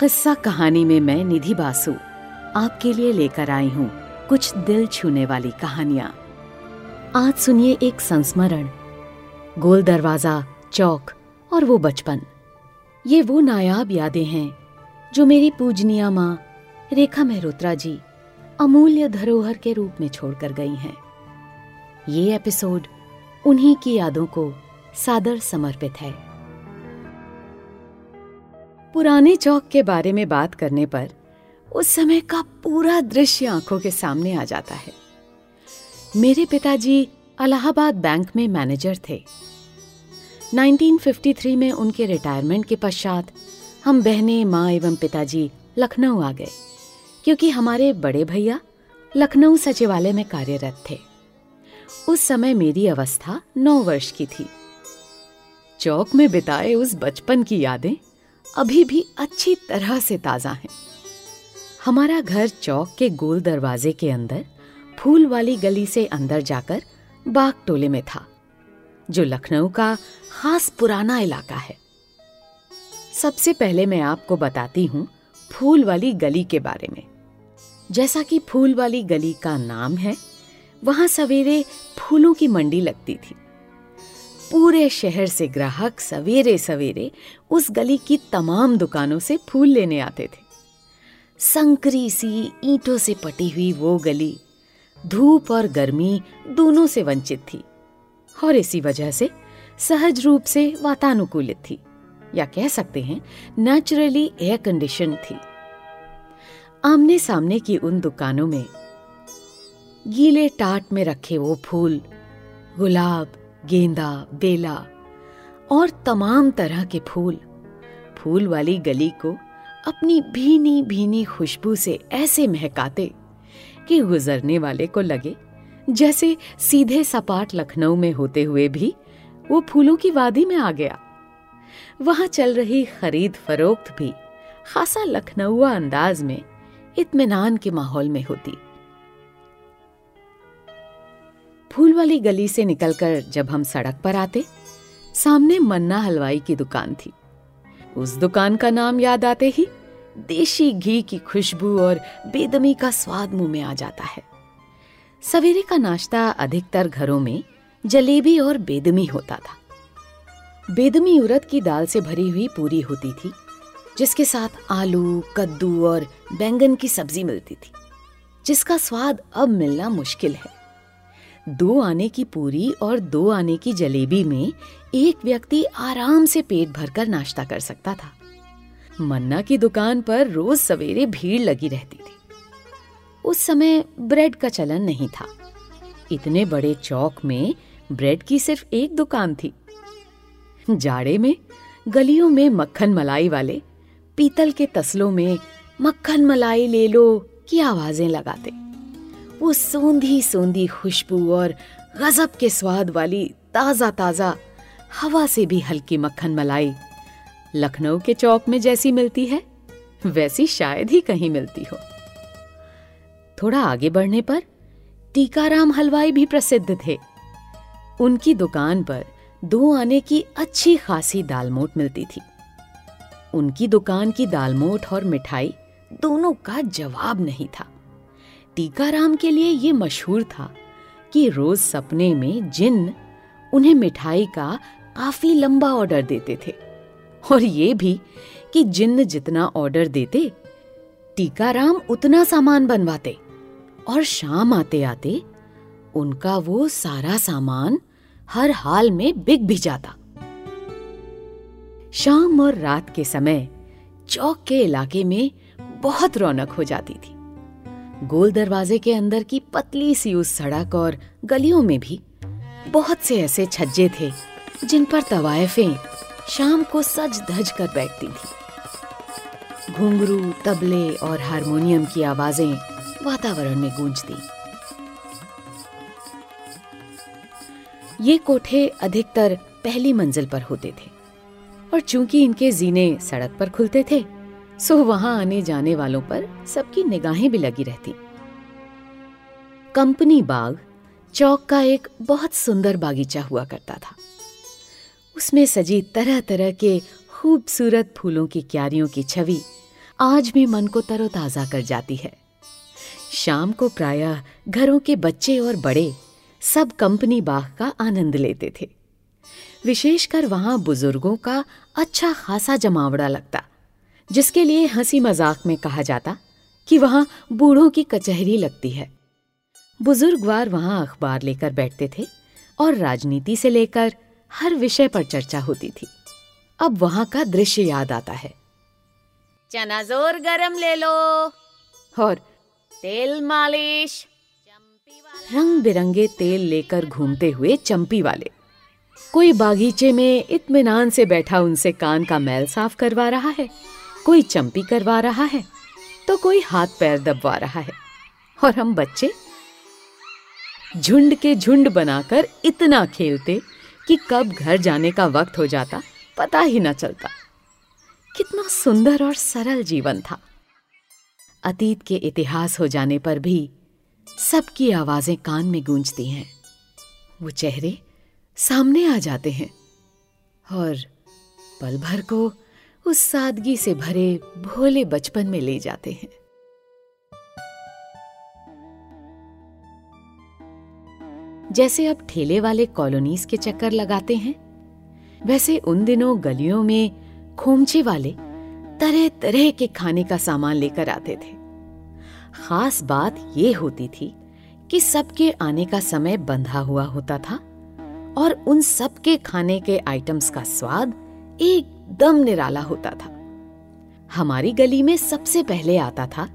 किस्सा कहानी में मैं निधि बासु आपके लिए लेकर आई हूँ कुछ दिल छूने वाली कहानियाँ। आज सुनिए एक संस्मरण। गोल दरवाज़ा, चौक और वो बचपन। ये वो नायाब यादें हैं जो मेरी पूजनीय माँ, रेखा मेहरोत्रा जी, अमूल्य धरोहर के रूप में छोड़कर गई हैं। ये एपिसोड उन्हीं की यादों को सादर समर्पित है। पुराने चौक के बारे में बात करने पर उस समय का पूरा दृश्य आँखों के सामने आ जाता है। मेरे पिताजी अलाहाबाद बैंक में मैनेजर थे। 1953 में उनके रिटायरमेंट के पश्चात हम बहनें, माँ एवं पिताजी लखनऊ आ गए, क्योंकि हमारे बड़े भैया लखनऊ सचिवालय में कार्यरत थे। उस समय मेरी अवस्था नौ वर्ष की थी। चौक में बिताए उस बचपन की यादें अभी भी अच्छी तरह से ताज़ा हैं। हमारा घर चौक के गोल दरवाजे के अंदर फूल वाली गली से अंदर जाकर बाग टोले में था, जो लखनऊ का खास पुराना इलाका है। सबसे पहले मैं आपको बताती हूँ फूल वाली गली के बारे में। जैसा कि फूल वाली गली का नाम है, वहाँ सवेरे फूलों की मंडी लगती थी। पूरे शहर से ग्राहक सवेरे सवेरे उस गली की तमाम दुकानों से फूल लेने आते थे। संकरी सी ईंटों से पटी हुई वो गली धूप और गर्मी दोनों से वंचित थी और इसी वजह से सहज रूप से वातानुकूलित थी, या कह सकते हैं नेचुरली एयर कंडीशन थी। आमने सामने की उन दुकानों में गीले टाट में रखे वो फूल, गुलाब गेंदा, बेला और तमाम तरह के फूल। फूल वाली गली को अपनी भीनी भीनी खुशबू से ऐसे महकाते कि गुजरने वाले को लगे, जैसे सीधे सपाट लखनऊ में होते हुए भी वो फूलों की वादी में आ गया। वहाँ चल रही खरीद फरोख्त भी खासा लखनऊ अंदाज में इत्मीनान के माहौल में होती। फूल वाली गली से निकलकर जब हम सड़क पर आते, सामने मन्ना हलवाई की दुकान थी। उस दुकान का नाम याद आते ही देशी घी की खुशबू और बेदमी का स्वाद मुँह में आ जाता है। सवेरे का नाश्ता अधिकतर घरों में जलेबी और बेदमी होता था। बेदमी उड़द की दाल से भरी हुई पूरी होती थी, जिसके साथ आलू, कद्दू और बैंगन की सब्ज़ी मिलती थी, जिसका स्वाद अब मिलना मुश्किल है। दो आने की पूरी और दो आने की जलेबी में एक व्यक्ति आराम से पेट भरकर नाश्ता कर सकता था। मन्ना की दुकान पर रोज सवेरे भीड़ लगी रहती थी। उस समय ब्रेड का चलन नहीं था। इतने बड़े चौक में ब्रेड की सिर्फ़ एक दुकान थी। जाड़े में गलियों में मक्खन मलाई वाले पीतल के तसलों में मक्खन मलाई ले लो की आवाज़ें लगाते। वो सोंधी सोंधी खुशबू और गजब के स्वाद वाली ताज़ा ताज़ा हवा से भी हल्की मक्खन मलाई। लखनऊ के चौक में जैसी मिलती है, वैसी शायद ही कहीं मिलती हो। थोड़ा आगे बढ़ने पर टीकाराम हलवाई भी प्रसिद्ध थे। उनकी दुकान पर दो आने की अच्छी खासी दालमोट मिलती थी। उनकी दुकान की दालमोट और मिठाई दोनों का जवाब नहीं था। टीकाराम के लिए ये मशहूर था कि रोज सपने में जिन उन्हें मिठाई का काफ़ी लंबा ऑर्डर देते थे। और ये भी कि जिन्न जितना ऑर्डर देते, टीकाराम उतना सामान बनवाते और शाम आते आते उनका वो सारा सामान हर हाल में बिक भी जाता। शाम और रात के समय चौक के इलाके में बहुत रौनक हो जाती थी। गोल दरवाजे के अंदर की पतली सी उस सड़क और गलियों में भी बहुत से ऐसे छज्जे थे, जिन पर तवायफें शाम को सज धज कर बैठती थी। घुंघरू, तबले और हारमोनियम की आवाज़ें वातावरण में गूंजती। ये कोठे अधिकतर पहली मंजिल पर होते थे, और चूँकि इनके जीने सड़क पर खुलते थे सो वहाँ आने जाने वालों पर सबकी निगाहें भी लगी रहती। कंपनी बाग चौक का एक बहुत सुंदर बागीचा हुआ करता था। उसमें सजी तरह तरह के खूबसूरत फूलों की क्यारियों की छवि आज भी मन को तरोताजा कर जाती है। शाम को प्रायः घरों के बच्चे और बड़े सब कंपनी बाग का आनंद लेते थे। विशेषकर वहाँ बुज़ुर्गों का अच्छा खासा जमावड़ा लगता। जिसके लिए हँसी मज़ाक में कहा जाता कि वहाँ बूढ़ों की कचहरी लगती है। बुजुर्गवार वहाँ अखबार लेकर बैठते थे और राजनीति से लेकर हर विषय पर चर्चा होती थी। अब वहाँ का दृश्य याद आता है। चना ज़ोर गरम ले लो। और तेल मालिश। रंग बिरंगे तेल लेकर घूमते हुए चंपी वाले। कोई बागीचे में इत्मीनान से बैठा उनसे कान का मैल साफ़ करवा रहा है। कोई चंपी करवा रहा है तो कोई हाथ पैर दबवा रहा है। और हम बच्चे झुंड के झुंड बनाकर इतना खेलते कि कब घर जाने का वक्त हो जाता, पता ही न चलता। कितना सुंदर और सरल जीवन था। अतीत के इतिहास हो जाने पर भी सबकी आवाज़ें कान में गूंजती हैं। वो चेहरे सामने आ जाते हैं और पल भर को उस सादगी से भरे भोले बचपन में ले जाते हैं। जैसे अब ठेले वाले कॉलोनीज के चक्कर लगाते हैं, वैसे उन दिनों गलियों में खोमचे वाले तरह तरह के खाने का सामान लेकर आते थे। खास बात यह होती थी कि सबके आने का समय बंधा हुआ होता था और उन सबके खाने के आइटम्स का स्वाद एकदम निराला होता था। हमारी गली में सबसे पहले आता था,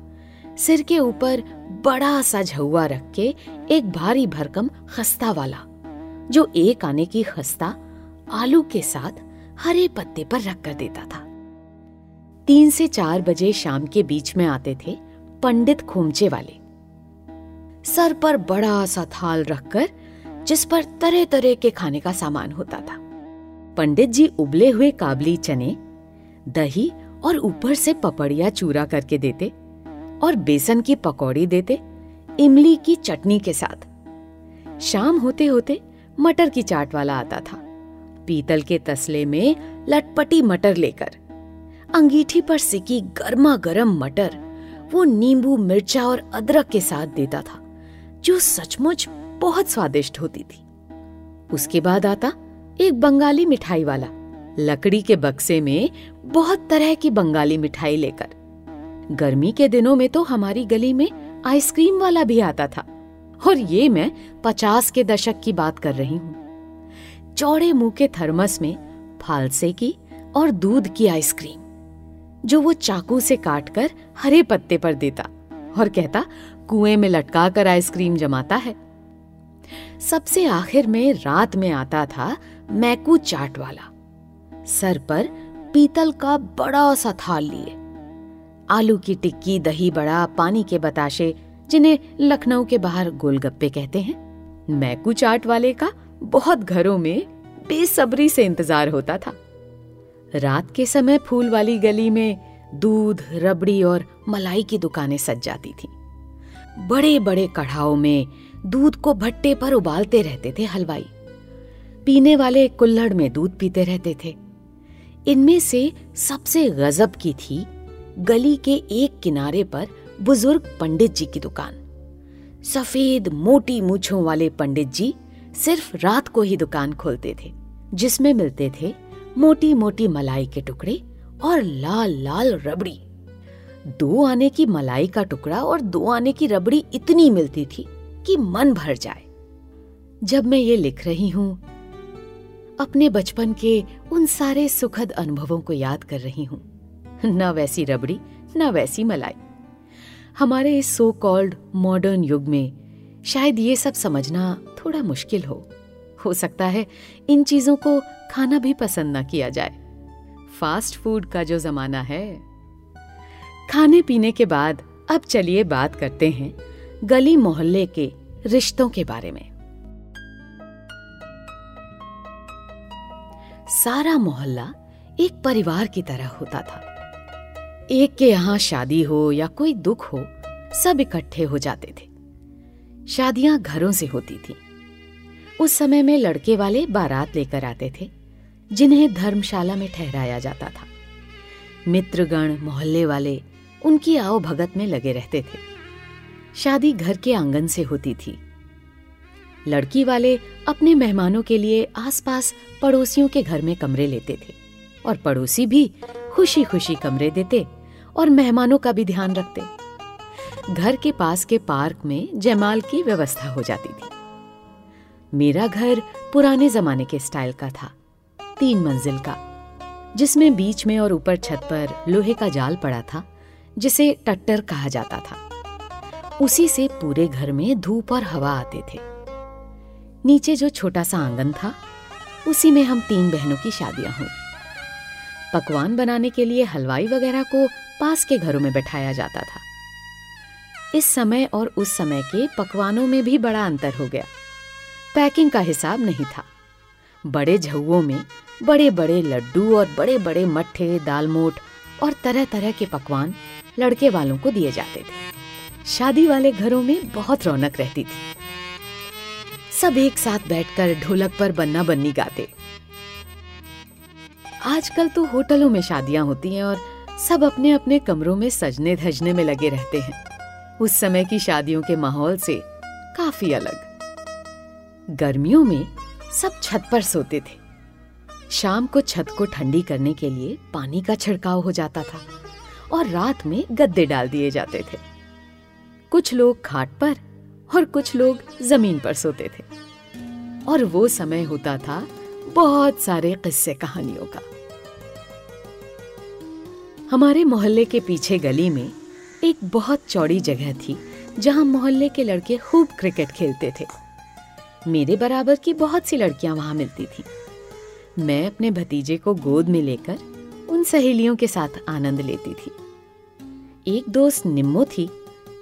सिर के ऊपर बड़ा सा झुआ रख के एक भारी भरकम खस्ता वाला, जो एक आने की खस्ता आलू के साथ हरे पत्ते पर रख कर देता था। तीन से चार बजे शाम के बीच में आते थे पंडित खोमचे वाले। सर पर बड़ा सा थाल रखकर जिस पर तरह तरह के खाने का सामान होता था। पंडित जी उबले हुए काबली चने, दही और ऊपर से पपड़िया चूरा करके देते और बेसन की पकौड़ी देते इमली की चटनी के साथ। शाम होते होते मटर की चाट वाला आता था। पीतल के तसले में लटपटी मटर लेकर, अंगीठी पर सिकी गर्मा गर्म मटर, वो नींबू, मिर्चा और अदरक के साथ देता था, जो सचमुच बहुत स्वादिष्ट होती थी। उसके बाद आता एक बंगाली मिठाई वाला, लकड़ी के बक्से में बहुत तरह की बंगाली मिठाई लेकर। गर्मी के दिनों में तो हमारी गली में आइसक्रीम वाला भी आता था, और ये मैं पचास के दशक की बात कर रही हूँ। चौड़े मुँह के थर्मस में फालसे की और दूध की आइसक्रीम, जो वो चाकू से काटकर हरे पत्ते पर देता और कहता, कुएँ में लटका कर आइसक्रीम जमाता है। सबसे आखिर में रात में आता था मैकू चाट वाला। सर पर पीतल का बड़ा सा थाल लिए। आलू की टिक्की, दही बड़ा, पानी के बताशे, जिन्हें लखनऊ के बाहर गोलगप्पे कहते हैं। मैकू चाट वाले का बहुत घरों में बेसब्री से इंतज़ार होता था। रात के समय फूल वाली गली में दूध, रबड़ी और मलाई की दुकानें सज जाती थी। बड़े बड़े कढ़ाओं में दूध को भट्टे पर उबालते रहते थे हलवाई। पीने वाले कुल्हड़ में दूध पीते रहते थे। इनमें से सबसे गजब की थी गली के एक किनारे पर बुज़ुर्ग पंडित जी की दुकान। सफ़ेद मोटी मूछों वाले पंडित जी सिर्फ़ रात को ही दुकान खोलते थे, जिसमें मिलते थे मोटी मोटी मलाई के टुकड़े और लाल लाल रबड़ी। दो आने की मलाई का टुकड़ा और दो आने की रबड़ी इतनी मिलती थी कि मन भर जाए। जब मैं ये लिख रही हूँ अपने बचपन के उन सारे सुखद अनुभवों को याद कर रही हूँ। न वैसी रबड़ी, न वैसी मलाई। हमारे इस सो कॉल्ड मॉडर्न युग में शायद ये सब समझना थोड़ा मुश्किल हो। हो सकता है इन चीज़ों को खाना भी पसंद ना किया जाए। फास्ट फ़ूड का जो जमाना है। खाने पीने के बाद अब चलिए बात करते हैं गली मोहल्ले के रिश्तों के बारे में। सारा मोहल्ला एक परिवार की तरह होता था। एक के यहाँ शादी हो या कोई दुख हो, सब इकट्ठे हो जाते थे। शादियाँ घरों से होती थी। उस समय में लड़के वाले बारात लेकर आते थे, जिन्हें धर्मशाला में ठहराया जाता था। मित्रगण, मोहल्ले वाले उनकी आओ भगत में लगे रहते थे। शादी घर के आँगन से होती थी। लड़की वाले अपने मेहमानों के लिए आसपास पड़ोसियों के घर में कमरे लेते थे और पड़ोसी भी खुशी खुशी कमरे देते और मेहमानों का भी ध्यान रखते। घर के पास के पार्क में जयमाल की व्यवस्था हो जाती थी। मेरा घर पुराने जमाने के स्टाइल का था, तीन मंजिल का, जिसमें बीच में और ऊपर छत पर लोहे का जाल पड़ा था, जिसे टट्टर कहा जाता था। उसी से पूरे घर में धूप और हवा आते थे। नीचे जो छोटा सा आँगन था, उसी में हम तीन बहनों की शादियाँ हुई। पकवान बनाने के लिए हलवाई वगैरह को पास के घरों में बैठाया जाता था। इस समय और उस समय के पकवानों में भी बड़ा अंतर हो गया। पैकिंग का हिसाब नहीं था। बड़े झुओं में बड़े बड़े लड्डू और बड़े बड़े मट्ठे, दालमोट और तरह तरह के पकवान लड़के वालों को दिए जाते थे। शादी वाले घरों में बहुत रौनक रहती थी। सब एक साथ बैठकर ढोलक पर बन्ना बन्नी गाते। आजकल तो होटलों में शादियाँ होती हैं और सब अपने अपने कमरों में सजने धजने में लगे रहते हैं। उस समय की शादियों के माहौल से काफ़ी अलग। गर्मियों में सब छत पर सोते थे। शाम को छत को ठंडी करने के लिए पानी का छिड़काव हो जाता था और रात में गद्दे डाल दिए जाते थे। कुछ लोग खाट पर और कुछ लोग ज़मीन पर सोते थे। और वो समय होता था बहुत सारे किस्से कहानियों का। हमारे मोहल्ले के पीछे गली में एक बहुत चौड़ी जगह थी, जहाँ मोहल्ले के लड़के खूब क्रिकेट खेलते थे। मेरे बराबर की बहुत सी लड़कियाँ वहाँ मिलती थी। मैं अपने भतीजे को गोद में लेकर उन सहेलियों के साथ आनंद लेती थी। एक दोस्त निम्मो थी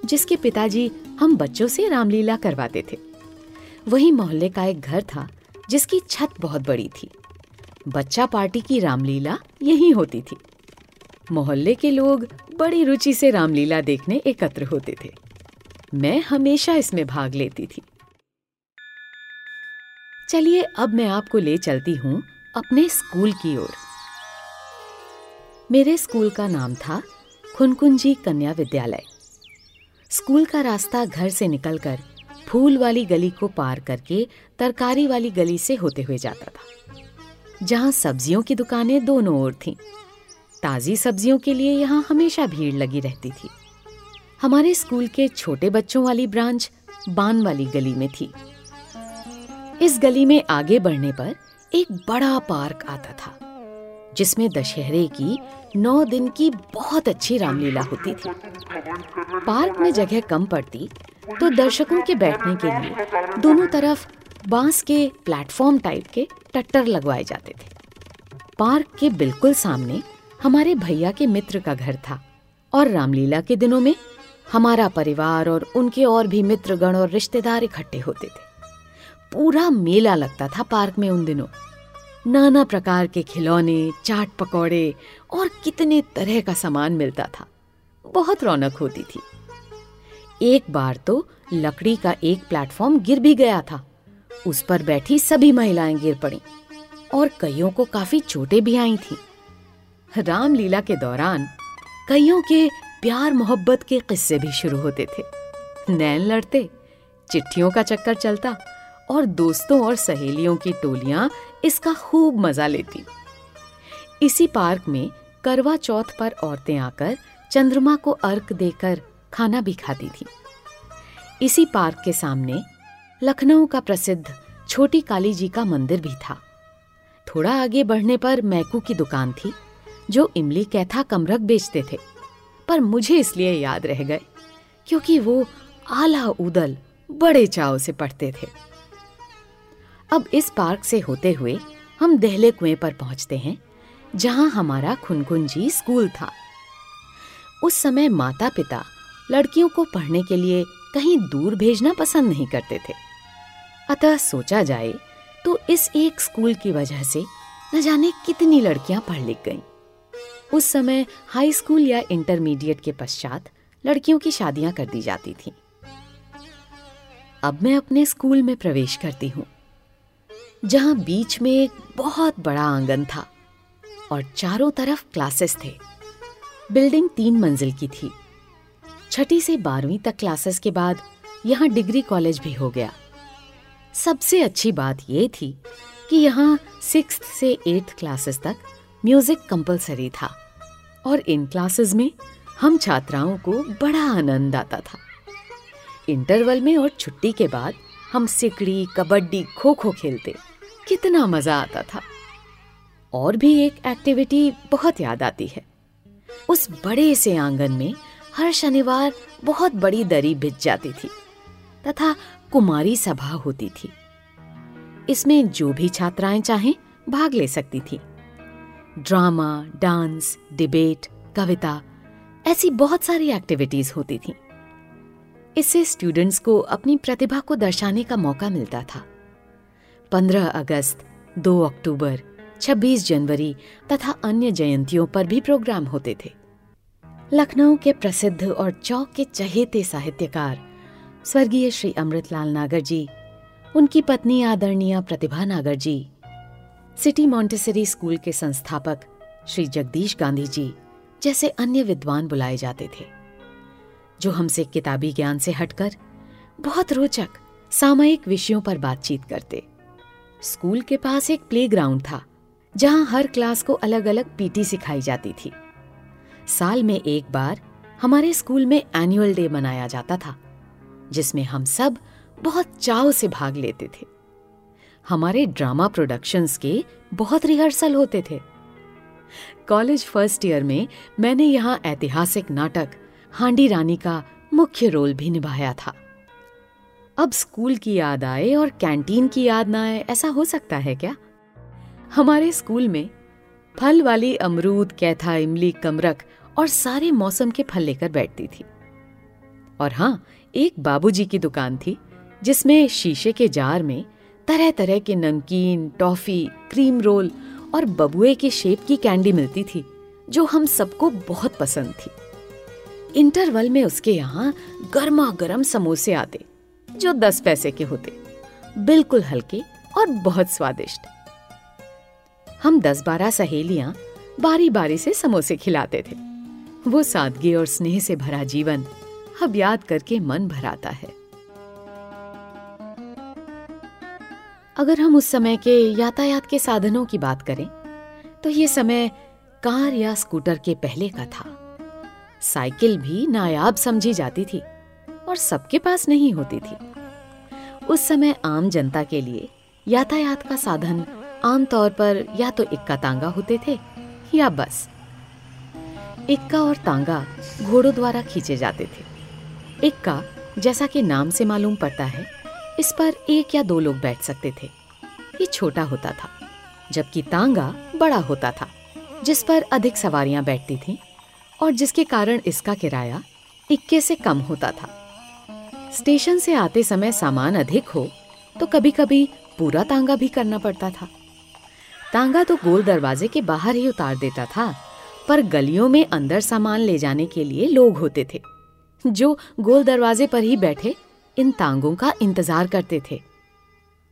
जिसके पिताजी हम बच्चों से रामलीला करवाते थे। वही मोहल्ले का एक घर था, जिसकी छत बहुत बड़ी थी। बच्चा पार्टी की रामलीला यही होती थी। मोहल्ले के लोग बड़ी रुचि से रामलीला देखने एकत्र होते थे। मैं हमेशा इसमें भाग लेती थी। चलिए, अब मैं आपको ले चलती हूँ अपने स्कूल की ओर। मेरे स्कूल का नाम था खुनकुंजी कन्या विद्यालय। स्कूल का रास्ता घर से निकलकर फूल वाली गली को पार करके तरकारी वाली गली से होते हुए जाता था, जहाँ सब्जियों की दुकानें दोनों ओर थीं। ताजी सब्जियों के लिए यहाँ हमेशा भीड़ लगी रहती थी। हमारे स्कूल के छोटे बच्चों वाली ब्रांच बान वाली गली में थी। इस गली में आगे बढ़ने पर एक बड़ा पार्क आता था। जिसमें दशहरे की नौ दिन की बहुत अच्छी रामलीला होती थी। पार्क में जगह कम पड़ती तो दर्शकों के बैठने के लिए दोनों तरफ़ बाँस के प्लेटफॉर्म टाइप के टट्टर लगवाए जाते थे। पार्क के बिल्कुल सामने हमारे भैया के मित्र का घर था और रामलीला के दिनों में हमारा परिवार और उनके और भी मित्रगण और रिश्तेदार इकट्ठे होते थे। पूरा मेला लगता था पार्क में उन दिनों। नाना प्रकार के खिलौने, चाट पकौड़े और कितने तरह का सामान मिलता था। बहुत रौनक होती थी। एक बार तो लकड़ी का एक प्लेटफॉर्म गिर भी गया था। उस पर बैठी सभी महिलाएँ गिर पड़ी और कईयों को काफ़ी चोटें भी आई थी। रामलीला के दौरान कईयों के प्यार मोहब्बत के किस्से भी शुरू होते थे। नैन लड़ते, चिट्ठियों का चक्कर चलता और दोस्तों और सहेलियों की टोलियाँ इसका खूब मज़ा लेती। इसी पार्क में करवा चौथ पर औरतें आकर चंद्रमा को अर्क देकर खाना भी खाती थी। इसी पार्क के सामने लखनऊ का प्रसिद्ध छोटी काली जी का मंदिर भी था। थोड़ा आगे बढ़ने पर मैकू की दुकान थी, जो इमली कैथा कमरक बेचते थे। पर मुझे इसलिए याद रह गए, क्योंकि वो आला उदल बड़े चाव से पढ़ते थे। अब इस पार्क से होते हुए हम दहले कुएँ पर पहुँचते हैं, जहाँ हमारा खुनखुन जी स्कूल था उस समय माता पिता लड़कियों को पढ़ने के लिए कहीं दूर भेजना पसंद नहीं करते थे अतः सोचा जाए तो इस एक स्कूल की वजह से न जाने कितनी लड़कियाँ पढ़ लिख गईं। उस समय हाई स्कूल या इंटरमीडिएट के पश्चात लड़कियों की शादियाँ कर दी जाती थीं। अब मैं अपने स्कूल में प्रवेश करती हूँ जहाँ बीच में एक बहुत बड़ा आँगन था और चारों तरफ़ क्लासेस थे। बिल्डिंग तीन मंजिल की थी। छठी से बारहवीं तक क्लासेस के बाद यहाँ डिग्री कॉलेज भी हो गया। सबसे अच्छी बात यह थी कि यहाँ सिक्स से एट्थ क्लासेस तक म्यूज़िक कंपलसरी था और इन क्लासेस में हम छात्राओं को बड़ा आनंद आता था। इंटरवल में और छुट्टी के बाद हम सिकड़ी, कबड्डी खो खो खेलते। कितना मज़ा आता था। और भी एक एक्टिविटी बहुत याद आती है। उस बड़े से आँगन में हर शनिवार बहुत बड़ी दरी बिछ जाती थी, तथा कुमारी सभा होती थी। इसमें जो भी छात्राएँ चाहें भाग ले सकती थी। ड्रामा, डांस, डिबेट, कविता, ऐसी बहुत सारी एक्टिविटीज़ होती थी। इससे स्टूडेंट्स को अपनी प्रतिभा को दर्शाने का मौका मिलता था। 15 अगस्त 2 अक्टूबर 26 जनवरी तथा अन्य जयंतियों पर भी प्रोग्राम होते थे। लखनऊ के प्रसिद्ध और चौक के चहेते साहित्यकार, स्वर्गीय श्री अमृतलाल नागर जी, उनकी पत्नी आदरणीय Pratibha Nagar ji, city Montessori school के संस्थापक श्री जगदीश गांधी जी जैसे अन्य विद्वान बुलाए जाते थे, जो हमसे किताबी ज्ञान से हटकर बहुत रोचक सामयिक विषयों पर बातचीत करते। स्कूल के पास एक प्लेग्राउंड था, जहाँ हर क्लास को अलग अलग पीटी सिखाई जाती थी। साल में एक बार हमारे स्कूल में एनुअल डे मनाया जाता था, जिसमें हम सब बहुत चाव से भाग लेते थे। हमारे ड्रामा प्रोडक्शंस के बहुत रिहर्सल होते थे। कॉलेज फ़र्स्ट ईयर में मैंने यहाँ ऐतिहासिक नाटक हांडी रानी का मुख्य रोल भी निभाया था। अब स्कूल की याद आए और कैंटीन की याद ना आए, ऐसा हो सकता है क्या? हमारे स्कूल में फल वाली अमरूद, कैथा, इमली कमरक और सारे मौसम के फल लेकर बैठती थी। और हाँ एक बाबूजी की दुकान थी, जिसमें शीशे के जार में तरह तरह के नमकीन, टॉफी, क्रीम रोल और बबुए के शेप की कैंडी मिलती थी, जो हम सबको बहुत पसंद थी। इंटरवल में उसके यहाँ गर्मा गर्म समोसे आते। जो दस पैसे के होते। बिल्कुल हल्के और बहुत स्वादिष्ट। हम दस बारह सहेलियाँ बारी बारी से समोसे खिलाते थे। वो सादगी और स्नेह से भरा जीवन अब याद करके मन भराता है। अगर हम उस समय के यातायात के साधनों की बात करें तो ये समय कार या स्कूटर के पहले का था। साइकिल भी नायाब समझी जाती थी। और सबके पास नहीं होती थी। उस समय आम जनता के लिए यातायात का साधन आमतौर पर या तो इक्का तांगा होते थे या बस। इक्का और तांगा घोड़ों द्वारा खींचे जाते थे। इक्का, जैसा कि नाम से मालूम पड़ता है, इस पर एक या दो लोग बैठ सकते थे। ये छोटा होता था, जबकि तांगा बड़ा होता था, जिस पर अधिक सवारियाँ बैठती थीं और जिसके कारण इसका किराया इक्के से कम होता था। स्टेशन से आते समय सामान अधिक हो तो कभी कभी पूरा तांगा भी करना पड़ता था। तांगा तो गोल दरवाजे के बाहर ही उतार देता था, पर गलियों में अंदर सामान ले जाने के लिए लोग होते थे। जो गोल दरवाजे पर ही बैठे, इन तांगों का इंतज़ार करते थे।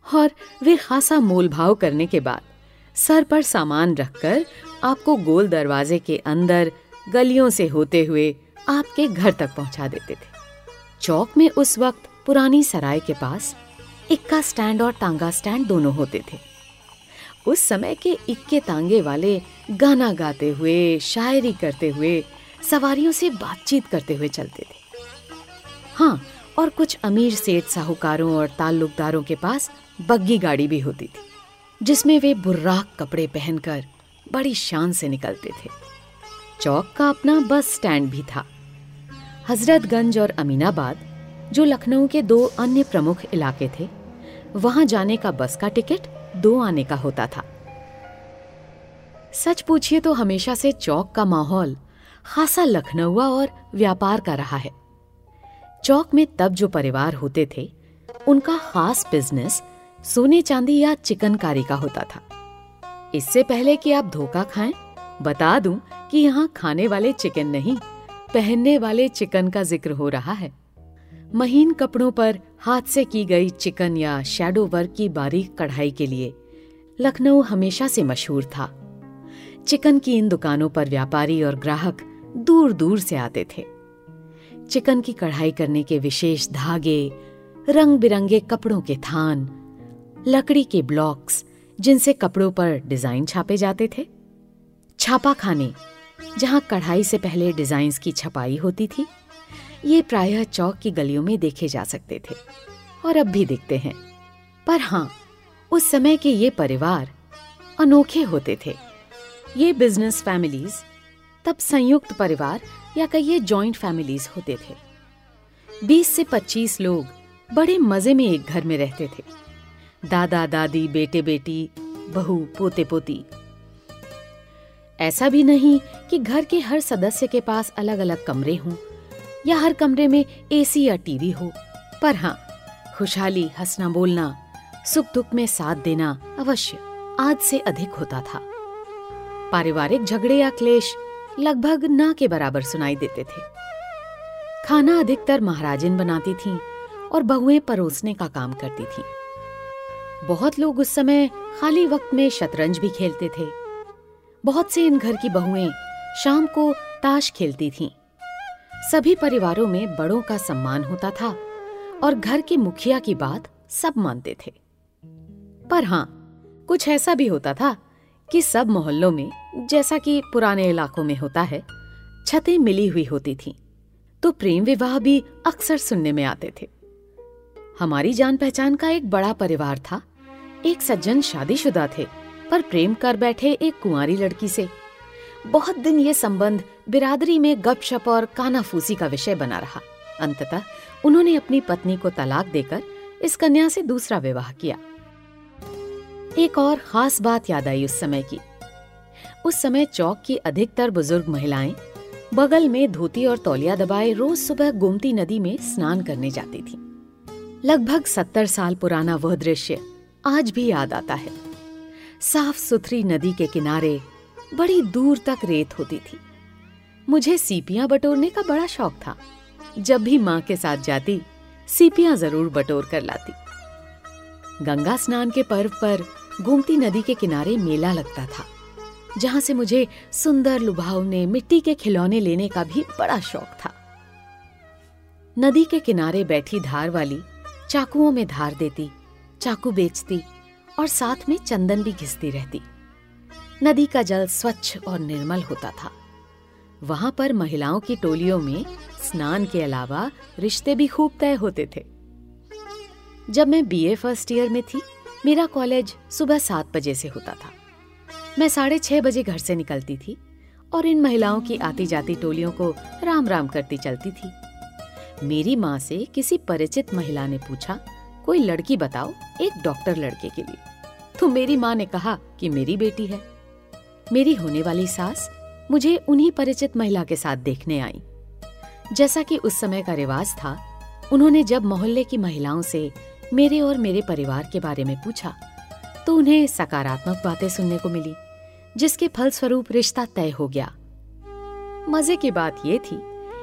और वे खासा मोल भाव करने के बाद, सर पर सामान रखकर आपको गोल दरवाजे के अंदर गलियों से होते हुए आपके घर तक पहुँचा देते थे। चौक में उस वक्त पुरानी सराय के पास इक्का स्टैंड और तांगा स्टैंड दोनों होते थे। उस समय के इक्के तांगे वाले गाना गाते हुए, शायरी करते हुए, सवारियों से बातचीत करते हुए चलते थे। हाँ और कुछ अमीर सेठ साहूकारों और ताल्लुकदारों के पास बग्गी गाड़ी भी होती थी, जिसमें वे बुर्राक कपड़े पहनकर बड़ी शान से निकलते थे। चौक का अपना बस स्टैंड भी था। हजरतगंज और अमीनाबाद, जो लखनऊ के दो अन्य प्रमुख इलाके थे, वहाँ जाने का बस का टिकट दो आने का होता था। सच पूछिए तो हमेशा से चौक का माहौल खासा लखनऊआ और व्यापार का रहा है। चौक में तब जो परिवार होते थे, उनका खास बिज़नेस सोने चांदी या चिकनकारी का होता था। इससे पहले कि आप धोखा खाएँ, बता दूँ कि यहाँ खाने वाले चिकन नहीं। पहनने वाले चिकन का ज़िक्र हो रहा है। महीन कपड़ों पर हाथ से की गई चिकन या शेडो वर्क की बारीक कढ़ाई के लिए लखनऊ हमेशा से मशहूर था। चिकन की इन दुकानों पर व्यापारी और ग्राहक दूर दूर से आते थे। चिकन की कढ़ाई करने के विशेष धागे रंग बिरंगे कपड़ों के थान, लकड़ी के ब्लॉक्स जिनसे कपड़ों पर डिज़ाइन छापे जाते थे। छापा खाने जहाँ कढ़ाई से पहले डिजाइन्स की छपाई होती थी, ये प्रायः चौक की गलियों में देखे जा सकते थे, और अब भी दिखते हैं। पर हाँ उस समय के ये परिवार अनोखे होते थे। ये बिज़नेस फैमिलीज़ तब संयुक्त परिवार या कहिए जॉइंट फैमिलीज़ होते थे। 20 से 25 लोग बड़े मज़े में एक घर में रहते थे। दादा, दादी बेटे बेटी बहू पोते पोती ऐसा भी नहीं कि घर के हर सदस्य के पास अलग अलग कमरे हों, या हर कमरे में एसी या टीवी हो। पर हाँ खुशहाली, हंसना, बोलना सुख दुख में साथ देना अवश्य, आज से अधिक होता था। पारिवारिक झगड़े या क्लेश लगभग ना के बराबर सुनाई देते थे। खाना अधिकतर महाराजिन बनाती थीं और बहुएँ परोसने का काम करती थीं। बहुत लोग उस समय खाली वक्त में शतरंज भी खेलते थे। बहुत से इन घर की बहुएँ शाम को ताश खेलती थीं। सभी परिवारों में बड़ों का सम्मान होता था और घर के मुखिया की बात सब मानते थे पर हाँ कुछ ऐसा भी होता था कि सब मोहल्लों में जैसा कि पुराने इलाकों में होता है छतें मिली हुई होती थीं, तो प्रेम विवाह भी अक्सर सुनने में आते थे हमारी जान पहचान का एक बड़ा परिवार था एक सज्जन शादीशुदा थे पर प्रेम कर बैठे एक कुंवारी लड़की से। बहुत दिन ये संबंध बिरादरी में गपशप और कानाफूसी का विषय बना रहा। अंततः उन्होंने अपनी पत्नी को तलाक देकर इस कन्या से दूसरा विवाह किया। एक और खास बात याद आई उस समय की। उस समय चौक की अधिकतर बुज़ुर्ग महिलाएँ बगल में धोती और तौलिया दबाए रोज सुबह गोमती नदी में स्नान करने जाती थीं। लगभग सत्तर साल पुराना वह दृश्य आज भी याद आता है। साफ़ सुथरी नदी के किनारे बड़ी दूर तक रेत होती थी। मुझे सीपियाँ बटोरने का बड़ा शौक था। जब भी माँ के साथ जाती, सीपियाँ ज़रूर बटोर कर लाती। गंगा स्नान के पर्व पर गोमती नदी के किनारे मेला लगता था, जहाँ से मुझे सुंदर लुभावने मिट्टी के खिलौने लेने का भी बड़ा शौक था। नदी के किनारे बैठी धार वाली चाकुओं में धार देती, चाकू बेचती और साथ में चंदन भी घिसती रहती। नदी का जल स्वच्छ और निर्मल होता था। वहाँ पर महिलाओं की टोलियों में स्नान के अलावा रिश्ते भी खूब तय होते थे। जब मैं बीए फ़र्स्ट ईयर में थी, मेरा कॉलेज सुबह सात बजे से होता था। मैं साढ़े छह बजे घर से निकलती थी और इन महिलाओं की आती जाती टोलियों को राम राम करती चलती थी। मेरी माँ से किसी परिचित महिला ने पूछा कोई लड़की बताओ, एक डॉक्टर लड़के के लिए। तो मेरी माँ ने कहा कि मेरी बेटी है। मेरी होने वाली सास मुझे उन्हीं परिचित महिला के साथ देखने आई। जैसा कि उस समय का रिवाज था, उन्होंने जब मोहल्ले की महिलाओं से मेरे और मेरे परिवार के बारे में पूछा तो उन्हें सकारात्मक बातें सुनने को मिली, जिसके फलस्वरूप रिश्ता तय हो गया। मज़े की बात यह थी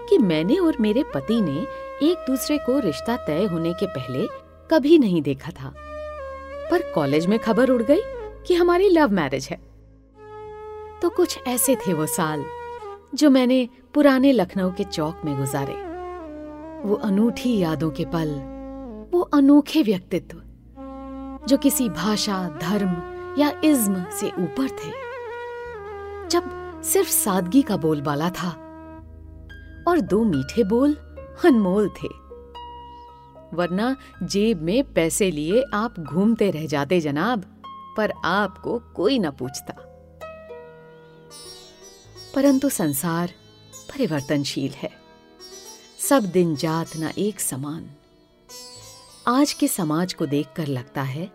कि मैंने और मेरे पति ने एक दूसरे को रिश्ता तय होने के पहले कभी नहीं देखा था। पर कॉलेज में खबर उड़ गई कि हमारी लव मैरिज है। तो कुछ ऐसे थे वो साल, जो मैंने पुराने लखनऊ के चौक में गुजारे। वो अनूठी यादों के पल, वो अनोखे व्यक्तित्व, जो किसी भाषा, धर्म या इज्म से ऊपर थे। जब सिर्फ़ सादगी का बोलबाला था, और दो मीठे बोल अनमोल थे। वरना जेब में पैसे लिए आप घूमते रह जाते जनाब, पर आपको कोई न पूछता। परंतु संसार परिवर्तनशील है। सब दिन जात न एक समान। आज के समाज को देखकर लगता है,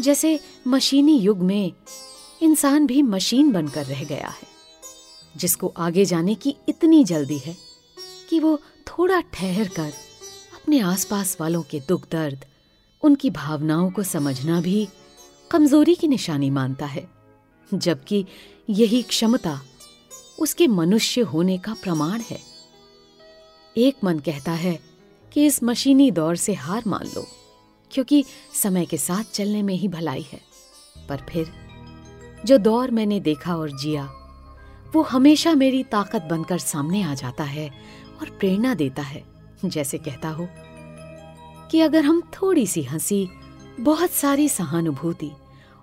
जैसे मशीनी युग में इंसान भी मशीन बनकर रह गया है, जिसको आगे जाने की इतनी जल्दी है कि वो थोड़ा ठहर कर अपने आसपास वालों के दुख दर्द, उनकी भावनाओं को समझना भी कमज़ोरी की निशानी मानता है, जबकि यही क्षमता उसके मनुष्य होने का प्रमाण है। एक मन कहता है कि इस मशीनी दौर से हार मान लो, क्योंकि समय के साथ चलने में ही भलाई है। पर फिर, जो दौर मैंने देखा और जिया, वो हमेशा मेरी ताकत बनकर सामने आ जाता है और प्रेरणा देता है। जैसे कहता हो कि अगर हम थोड़ी सी हँसी, बहुत सारी सहानुभूति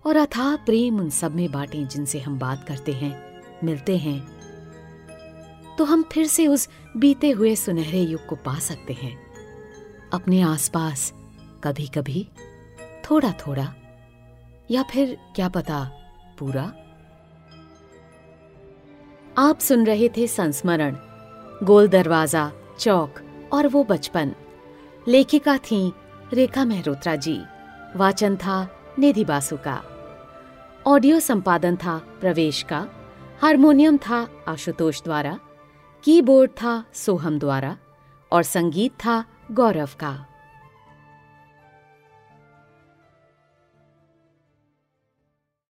और अथाह प्रेम उन सब में बांटें जिनसे हम बात करते हैं, मिलते हैं तो हम फिर से उस बीते हुए सुनहरे युग को पा सकते हैं। अपने आसपास कभी कभी थोड़ा थोड़ा या फिर क्या पता, पूरा। आप सुन रहे थे संस्मरण, गोल दरवाज़ा, चौक। और वो बचपन। लेखिका थी रेखा मेहरोत्रा जी। वाचन था निधि बासु का। ऑडियो संपादन था प्रवेश का। हारमोनियम था आशुतोष द्वारा। कीबोर्ड था सोहम द्वारा। और संगीत था गौरव का।